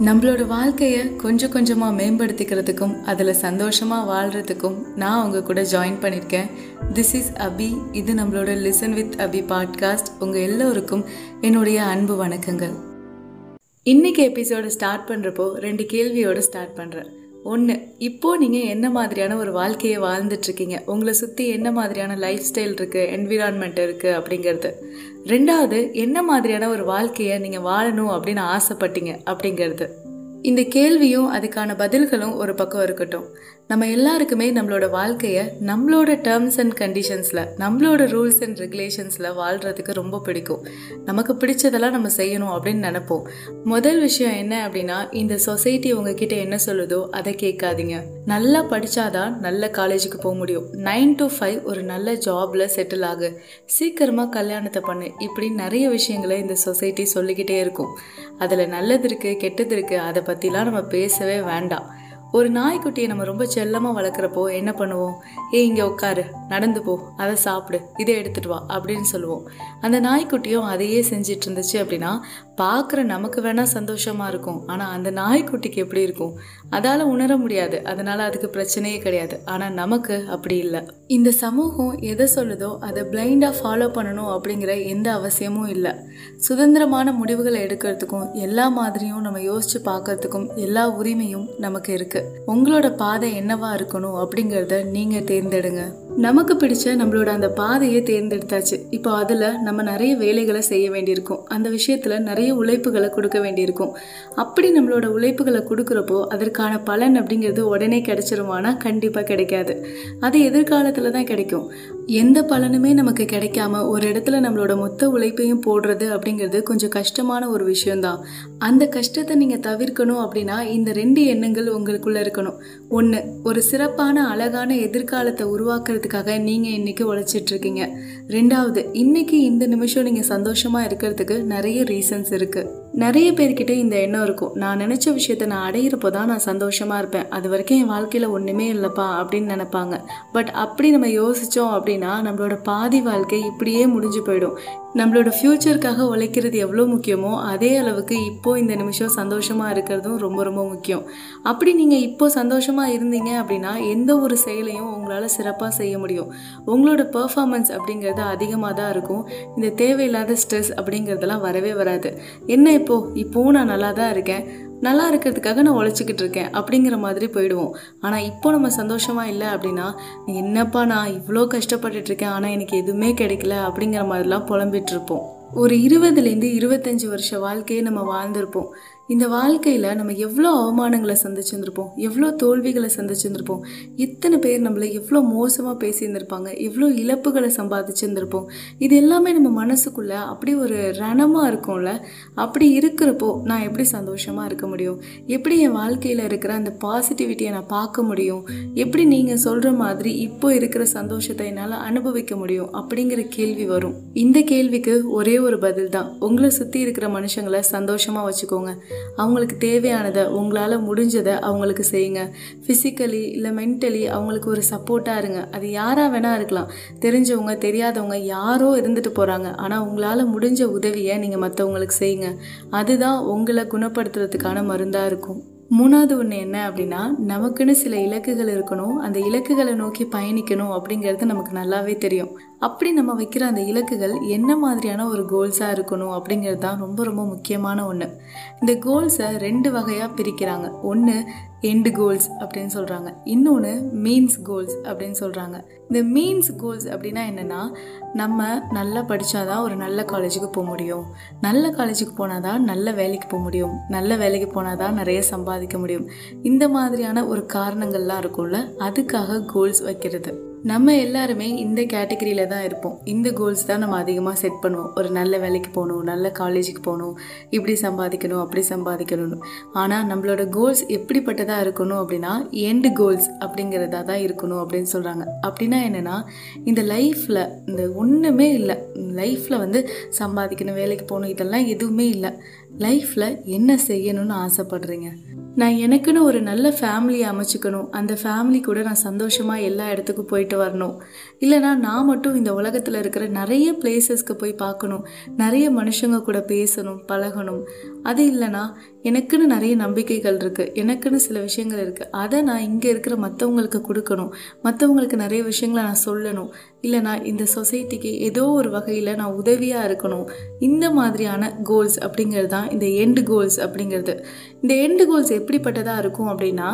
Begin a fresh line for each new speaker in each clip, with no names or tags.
நம்மளோட வாழ்க்கையை கொஞ்சம் கொஞ்சமாக மேம்படுத்திக்கிறதுக்கும் அதில் சந்தோஷமாக வாழ்கிறதுக்கும் நான் உங்கள் கூட ஜாயின் பண்ணியிருக்கேன் திஸ் இஸ் அபி இது நம்மளோட லிசன் வித் அபி பாட்காஸ்ட் உங்கள் எல்லோருக்கும் என்னுடைய அன்பு வணக்கங்கள். இன்னைக்கு எபிசோட ஸ்டார்ட் பண்ணுறப்போ ரெண்டு கேள்வியோடு ஸ்டார்ட் பண்ணுறேன் ஒன்று இப்போது நீங்கள் என்ன மாதிரியான ஒரு வாழ்க்கையை வாழ்ந்துட்டுருக்கீங்க உங்களை சுற்றி என்ன மாதிரியான லைஃப் ஸ்டைல் இருக்குது என்விரான்மெண்ட் இருக்குது அப்படிங்கிறது. ரெண்டாவது என்ன மாதிரியான ஒரு வாழ்க்கையை நீங்கள் வாழணும் அப்படின்னு ஆசைப்பட்டீங்க அப்படிங்கிறது. இந்த கேள்வியும் அதுக்கான பதில்களும் ஒரு பக்கம் இருக்கட்டும். நம்ம எல்லாருக்குமே நம்மளோட வாழ்க்கையை நம்மளோட டேர்ம்ஸ் அண்ட் கண்டிஷன்ஸில் நம்மளோட ரூல்ஸ் அண்ட் ரெகுலேஷன்ஸில் வாழ்கிறதுக்கு ரொம்ப பிடிக்கும். நமக்கு பிடிச்சதெல்லாம் நம்ம செய்யணும் அப்படின்னு நினைப்போம். முதல் விஷயம் என்ன அப்படின்னா இந்த சொசைட்டி உங்ககிட்ட என்ன சொல்லுதோ அதை கேட்காதீங்க. நல்லா படித்தாதான் நல்ல காலேஜுக்கு போக முடியும். நைன் டு ஃபைவ் ஒரு நல்ல ஜாபில் செட்டில் ஆகு. சீக்கிரமாக கல்யாணத்தை பண்ணு. இப்படி நிறைய விஷயங்களை இந்த சொசைட்டி சொல்லிக்கிட்டே இருக்கும். அதில் நல்லது இருக்குது கெட்டது இருக்குது அதை பற்றிலாம் நம்ம பேசவே வேண்டாம். ஒரு நாய்க்குட்டியை நம்ம ரொம்ப செல்லமாக வளர்க்குறப்போ என்ன பண்ணுவோம்? ஏ இங்கே உட்காரு. நடந்து போ. அதை சாப்பிடு. இதை எடுத்துகிட்டு வா. அப்படின்னு சொல்லுவோம். அந்த நாய்க்குட்டியும் அதையே செஞ்சிட்டு இருந்துச்சு அப்படின்னா பார்க்குற நமக்கு வேணால் சந்தோஷமாக இருக்கும். ஆனால் அந்த நாய்க்குட்டிக்கு எப்படி இருக்கும்? அதால் உணர முடியாது. அதனால் அதுக்கு பிரச்சனையே கிடையாது. ஆனால் நமக்கு அப்படி இல்லை. இந்த சமூகம் எதை சொல்லுதோ அதை பிளைண்டாக ஃபாலோ பண்ணணும் அப்படிங்கிற எந்த அவசியமும் இல்லை. சுதந்திரமான முடிவுகளை எடுக்கிறதுக்கும் எல்லா மாதிரியும் நம்ம யோசித்து பார்க்கறதுக்கும் எல்லா உரிமையும் நமக்கு இருக்குது உங்களோட பாதை என்னவா இருக்கணும் அப்படிங்கிறத நீங்க தேர்ந்தெடுங்க. நமக்கு பிடிச்ச நம்மளோட அந்த பாதையை தேர்ந்தெடுத்தாச்சு. இப்போ அதில் நம்ம நிறைய வேலைகளை செய்ய வேண்டியிருக்கும். அந்த விஷயத்தில் நிறைய உழைப்புகளை கொடுக்க வேண்டியிருக்கும். அப்படி நம்மளோட உழைப்புகளை கொடுக்குறப்போ அதற்கான பலன் அப்படிங்கிறது உடனே கிடைச்சிருமானா? கண்டிப்பாக கிடைக்காது. அது எதிர்காலத்தில் தான் கிடைக்கும். எந்த பலனுமே நமக்கு கிடைக்காம ஒரு இடத்துல நம்மளோட மொத்த உழைப்பையும் போடுறது அப்படிங்கிறது கொஞ்சம் கஷ்டமான ஒரு விஷயம்தான். அந்த கஷ்டத்தை நீங்கள் தவிர்க்கணும் அப்படின்னா இந்த ரெண்டு எண்ணங்கள் உங்களுக்குள்ளே இருக்கணும். ஒன்று ஒரு சிறப்பான அழகான எதிர்காலத்தை உருவாக்குறது உருவாக்குறதுக்காக நீங்கள் இன்னைக்கு உழைச்சிட்டு இருக்கீங்க ரெண்டாவது இன்னைக்கு இந்த நிமிஷம் நீங்கள் சந்தோஷமாக இருக்கிறதுக்கு நிறைய ரீசன்ஸ் இருக்குது நிறைய பேர்கிட்ட இந்த எண்ணம் இருக்கும். நான் நினச்ச விஷயத்த நான் அடையிறப்போ தான் நான் சந்தோஷமாக இருப்பேன். அது வரைக்கும் என் வாழ்க்கையில் ஒன்றுமே இல்லைப்பா அப்படின்னு நினைப்பாங்க. பட் அப்படி நம்ம யோசித்தோம் அப்படின்னா நம்மளோட பாதி வாழ்க்கை இப்படியே முடிஞ்சு போயிடும். நம்மளோட ஃப்யூச்சருக்காக உழைக்கிறது எவ்வளோ முக்கியமோ அதே அளவுக்கு இப்போ இந்த நிமிஷம் சந்தோஷமாக இருக்கிறதும் ரொம்ப ரொம்ப முக்கியம். அப்படி நீங்கள் இப்போ சந்தோஷமாக இருந்தீங்க அப்படின்னா எந்த ஒரு செயலையும் உங்களால் சிறப்பாக செய்ய முடியும். உங்களோட பர்ஃபார்மன்ஸ் அப்படிங்கிறது அதிகமாக தான் இருக்கும். இந்த தேவையில்லாத ஸ்ட்ரெஸ் அப்படிங்கிறதெல்லாம் வரவே வராது. என்ன போ இப்போவும் நான் நல்லா தான் இருக்கேன். நல்லா இருக்கிறதுக்காக நான் உழைச்சிக்கிட்டு இருக்கேன் அப்படிங்கிற மாதிரி போயிடுவோம். ஆனால் இப்போ நம்ம சந்தோஷமாக இல்லை அப்படின்னா என்னப்பா நான் இவ்வளோ கஷ்டப்பட்டுட்டு இருக்கேன் ஆனால் எனக்கு எதுவுமே கிடைக்கல அப்படிங்கிற மாதிரிலாம் புலம்பிட்டு இருப்போம். ஒரு இருபதுலேருந்து இருபத்தஞ்சி வருஷ வாழ்க்கையை நம்ம வாழ்ந்திருப்போம். இந்த வாழ்க்கையில் நம்ம எவ்வளோ அவமானங்களை சந்திச்சிருந்துருப்போம் எவ்வளோ தோல்விகளை சந்திச்சிருந்துருப்போம் இத்தனை பேர் நம்மளை எவ்வளோ மோசமாக பேசியிருந்திருப்பாங்க எவ்வளோ இழப்புகளை சம்பாதிச்சிருந்துருப்போம் இது எல்லாமே நம்ம மனசுக்குள்ளே அப்படி ஒரு ரணமாக இருக்கும்ல? அப்படி இருக்கிறப்போ நான் எப்படி சந்தோஷமாக இருக்க முடியும்? எப்படி என் வாழ்க்கையில் இருக்கிற அந்த பாசிட்டிவிட்டியை நான் பார்க்க முடியும்? எப்படி நீங்கள் சொல்கிற மாதிரி இப்போ இருக்கிற சந்தோஷத்தை என்னால் அனுபவிக்க முடியும்? அப்படிங்கிற கேள்வி வரும். இந்த கேள்விக்கு ஒரே ஒரு பதில் தான். உங்களை சுற்றி இருக்கிற மனுஷங்களை சந்தோஷமாக வச்சுக்கோங்க. அவங்களுக்கு தேவையானதை உங்களால் முடிஞ்சதை அவங்களுக்கு செய்யுங்க. ஃபிசிக்கலி இல்லை மென்டலி அவங்களுக்கு ஒரு சப்போர்ட்டாக இருங்க. அது யாராக வேணால் இருக்கலாம். தெரிஞ்சவங்க தெரியாதவங்க யாரோ இருந்துட்டு போகிறாங்க ஆனால் உங்களால் முடிஞ்ச உதவியை நீங்கள் மற்றவங்களுக்கு செய்யுங்க. அதுதான் உங்களை குணப்படுத்துறதுக்கான மருந்தாக இருக்கும். மூணாவது ஒன்று என்ன அப்படின்னா நமக்குன்னு சில இலக்குகள் இருக்கணும். அந்த இலக்குகளை நோக்கி பயணிக்கணும் அப்படிங்கிறது நமக்கு நல்லாவே தெரியும். அப்படி நம்ம வைக்கிற அந்த இலக்குகள் என்ன மாதிரியான ஒரு கோல்ஸாக இருக்கணும் அப்படிங்கிறது தான் ரொம்ப ரொம்ப முக்கியமான ஒன்று இந்த கோல்ஸை ரெண்டு வகையாக பிரிக்கிறாங்க. ஒன்று எண்டு கோல்ஸ் அப்படின்னு சொல்கிறாங்க இன்னொன்று மீன்ஸ் கோல்ஸ் அப்படின்னு சொல்கிறாங்க இந்த மீன்ஸ் கோல்ஸ் அப்படின்னா என்னென்னா நம்ம நல்லா படித்தாதான் ஒரு நல்ல காலேஜுக்கு போக முடியும். நல்ல காலேஜுக்கு போனால் தான் நல்ல வேலைக்கு போக முடியும். நல்ல வேலைக்கு போனால் தான் நிறைய சம்பாதிக்க முடியும். இந்த மாதிரியான ஒரு காரணங்கள்லாம் இருக்கும்ல அதுக்காக கோல்ஸ் வைக்கிறது. நம்ம எல்லாருமே இந்த கேட்டகரியில் தான் இருப்போம். இந்த கோல்ஸ் தான் நம்ம அதிகமாக செட் பண்ணுவோம். ஒரு நல்ல வேலைக்கு போகணும் நல்ல காலேஜுக்கு போகணும் இப்படி சம்பாதிக்கணும் அப்படி சம்பாதிக்கணும்னு. ஆனால் நம்மளோட கோல்ஸ் எப்படிப்பட்டதாக இருக்கணும் அப்படின்னா எண்டு கோல்ஸ் அப்படிங்கிறதா தான் இருக்கணும் அப்படின்னு சொல்கிறாங்க அப்படின்னா என்னென்னா இந்த லைஃப்பில் இந்த ஒன்றுமே இல்லை. லைஃப்பில் வந்து சம்பாதிக்கணும் வேலைக்கு போகணும் இதெல்லாம் எதுவுமே இல்லை. லைஃப்பில் என்ன செய்யணும்னு ஆசைப்படுறீங்க? நான் எனக்குன்னு ஒரு நல்ல ஃபேமிலியை அமைச்சுக்கணும். அந்த ஃபேமிலி கூட நான் சந்தோஷமாக எல்லா இடத்துக்கும் போயிட்டு வரணும். இல்லைனா நான் மட்டும் இந்த உலகத்தில் இருக்கிற நிறைய பிளேசஸ்க்கு போய் பார்க்கணும். நிறைய மனுஷங்க கூட பேசணும் பழகணும். அது இல்லைனா எனக்குன்னு நிறைய நம்பிக்கைகள் இருக்குது எனக்குன்னு சில விஷயங்கள் இருக்குது அதை நான் இங்கே இருக்கிற மற்றவங்களுக்கு கொடுக்கணும். மற்றவங்களுக்கு நிறைய விஷயங்களை நான் சொல்லணும். இல்லை நான் இந்த சொசைட்டிக்கு ஏதோ ஒரு வகையில் நான் உதவியாக இருக்கணும். இந்த மாதிரியான கோல்ஸ் அப்படிங்கிறது தான் இந்த எண்டு கோல்ஸ் அப்படிங்கிறது. இந்த எண்டு கோல்ஸ் எப்படிப்பட்டதாக இருக்கும் அப்படின்னா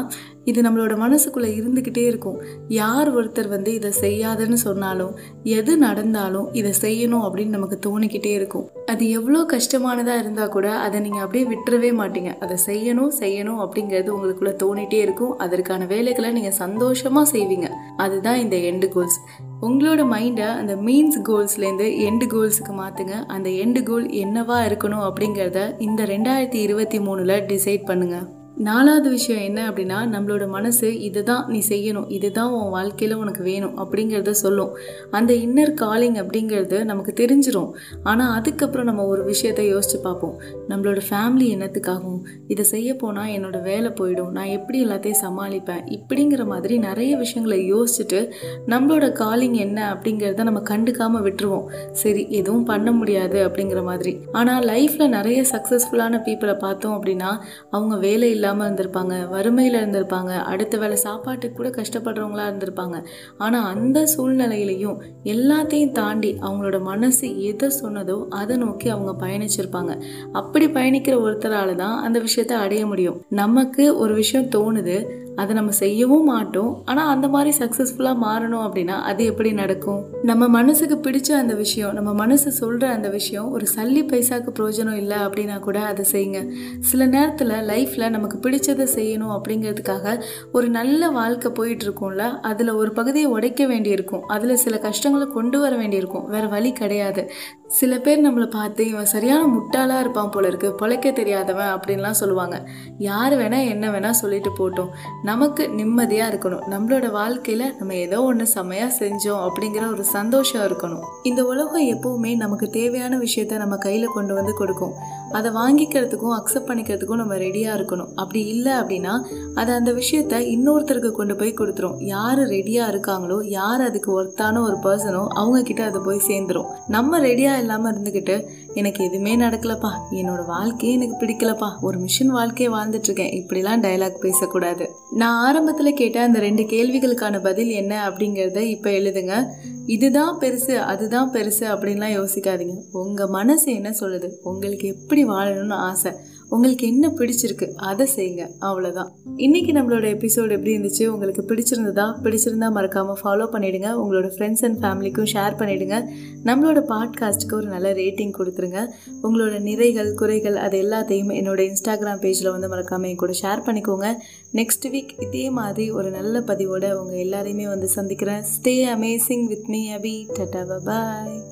இது நம்மளோட மனசுக்குள்ளே இருந்துக்கிட்டே இருக்கும். யார் ஒருத்தர் வந்து இதை செய்யாதுன்னு சொன்னாலும் எது நடந்தாலும் இதை செய்யணும் அப்படின்னு நமக்கு தோணிக்கிட்டே இருக்கும். அது எவ்வளோ கஷ்டமானதாக இருந்தால் கூட அதை நீங்கள் அப்படியே விட்டுறவே மாட்டீங்க. அதை செய்யணும் செய்யணும் அப்படிங்கிறது உங்களுக்குள்ளே தோணிகிட்டே இருக்கும். அதற்கான வேலைகளை நீங்கள் சந்தோஷமாக செய்வீங்க. அதுதான் இந்த எண்டு கோல்ஸ் உங்களோட மைண்டை அந்த மீன்ஸ் கோல்ஸ்லேருந்து எண்டு கோல்ஸுக்கு மாற்றுங்க அந்த எண்டு கோல் என்னவா இருக்கணும் அப்படிங்கிறத இந்த ரெண்டாயிரத்தி இருபத்தி மூணில் டிசைட் பண்ணுங்கள் நாலாவது விஷயம் என்ன அப்படின்னா நம்மளோட மனசு இதுதான் நீ செய்யணும் இதுதான் உன் வாழ்க்கையில் உனக்கு வேணும் அப்படிங்கிறத சொல்லும். அந்த இன்னர் காலிங் அப்படிங்கிறது நமக்கு தெரிஞ்சிடும் ஆனால் அதுக்கப்புறம் நம்ம ஒரு விஷயத்தை யோசிச்சு பார்ப்போம். நம்மளோட ஃபேமிலி என்னத்துக்காகும்? இதை செய்ய போனால் என்னோட வேலை போயிடும். நான் எப்படி எல்லாத்தையும் சமாளிப்பேன்? இப்படிங்கிற மாதிரி நிறைய விஷயங்களை யோசிச்சுட்டு நம்மளோட காலிங் என்ன அப்படிங்கிறத நம்ம கண்டுக்காமல் விட்டுருவோம். சரி எதுவும் பண்ண முடியாது அப்படிங்கிற மாதிரி. ஆனால் லைஃப்பில் நிறைய சக்ஸஸ்ஃபுல்லான பீப்புளை பார்த்தோம் அப்படின்னா அவங்க வேலையில் இல்லாமல் இருந்திருப்பாங்க வறுமையில் இருந்திருப்பாங்க அடுத்த வேலை சாப்பாட்டுக்கு கூட கஷ்டப்படுறவங்களா இருந்திருப்பாங்க. ஆனால் அந்த சூழ்நிலையிலையும் எல்லாத்தையும் தாண்டி அவங்களோட மனசு எதை சொன்னதோ அதை நோக்கி அவங்க பயணிச்சிருப்பாங்க. அப்படி பயணிக்கிற ஒருத்தரால் தான் அந்த விஷயத்தை அடைய முடியும். நமக்கு ஒரு விஷயம் தோணுது அதை நம்ம செய்யவும் மாட்டோம். ஆனால் அந்த மாதிரி சக்ஸஸ்ஃபுல்லாக மாறணும் அப்படின்னா அது எப்படி நடக்கும்? நம்ம மனசுக்கு பிடிச்ச அந்த விஷயம் நம்ம மனசு சொல்கிற அந்த விஷயம் ஒரு சல்லி பைசாக்கு பிரயோஜனம் இல்லை அப்படின்னா கூட அதை செய்யுங்க. சில நேரத்தில் லைஃப்பில் நமக்கு பிடிச்சதை செய்யணும் அப்படிங்கிறதுக்காக ஒரு நல்ல வாழ்க்கை போயிட்டுருக்கோம்ல அதில் ஒரு பகுதியை உடைக்க வேண்டியிருக்கும். அதில் சில கஷ்டங்களை கொண்டு வர வேண்டியிருக்கும். வேறு வழி கிடையாது. சில பேர் நம்மளை பார்த்து இவன் சரியான முட்டாளாக இருப்பான் போல இருக்கு பொழைக்க தெரியாதவன் அப்படின்லாம் சொல்லுவாங்க. யார் வேணால் என்ன வேணால் சொல்லிட்டு போட்டோம். நமக்கு நிம்மதியாக இருக்கணும். நம்மளோட வாழ்க்கையில் நம்ம ஏதோ ஒன்று செமையாக செஞ்சோம் அப்படிங்கிற ஒரு சந்தோஷம் இருக்கணும். இந்த உலகம் எப்போவுமே நமக்கு தேவையான விஷயத்த நம்ம கையில் கொண்டு வந்து கொடுக்கும். அதை வாங்கிக்கிறதுக்கும் அக்செப்ட் பண்ணிக்கிறதுக்கும் நம்ம ரெடியாக இருக்கணும். அப்படி இல்லை அப்படின்னா அதை அந்த விஷயத்த இன்னொருத்தருக்கு கொண்டு போய் கொடுத்துரும். யார் ரெடியாக இருக்காங்களோ யார் அதுக்கு ஒர்த்தான ஒரு பர்சனோ அவங்க கிட்ட அது போய் சேர்ந்துரும். நம்ம ரெடியாக இல்லாமல் இருந்துக்கிட்டு எனக்கு எதுவுமே நடக்கலப்பா. என்னோட வாழ்க்கையே எனக்கு பிடிக்கலப்பா. ஒரு மிஷின் வாழ்க்கையை வாழ்ந்துட்டு இருக்கேன் இப்படிலாம் டைலாக் பேசக்கூடாது. நான் ஆரம்பத்தில் கேட்ட அந்த ரெண்டு கேள்விகளுக்கான பதில் என்ன அப்படிங்கிறத இப்போ எழுதுங்க. இதுதான் பெருசு அதுதான் பெருசு அப்படின்லாம் யோசிக்காதீங்க. உங்கள் மனசு என்ன சொல்லுது? உங்களுக்கு எப்படி வாழணும்னு ஆசை? உங்களுக்கு என்ன பிடிச்சிருக்கு அதை செய்யுங்க. அவ்வளோதான் இன்னைக்கு நம்மளோட எபிசோடு எப்படி இருந்துச்சு உங்களுக்கு பிடிச்சிருந்ததா பிடிச்சிருந்தா மறக்காமல் ஃபாலோ பண்ணிடுங்க. உங்களோட ஃப்ரெண்ட்ஸ் அண்ட் ஃபேமிலிக்கும் ஷேர் பண்ணிடுங்க. நம்மளோட பாட்காஸ்ட்டுக்கு ஒரு நல்ல ரேட்டிங் கொடுத்துருங்க. உங்களோட நிறைகள் குறைகள் அது எல்லாத்தையும் என்னோட இன்ஸ்டாகிராம் பேஜில் வந்து மறக்காமல் என் கூட ஷேர் பண்ணிக்கோங்க. நெக்ஸ்ட் வீக் இதே மாதிரி ஒரு நல்ல பதிவோட உங்கள் எல்லாரையுமே வந்து சந்திக்கிறேன். Stay amazing with me Abhi ta-ta bye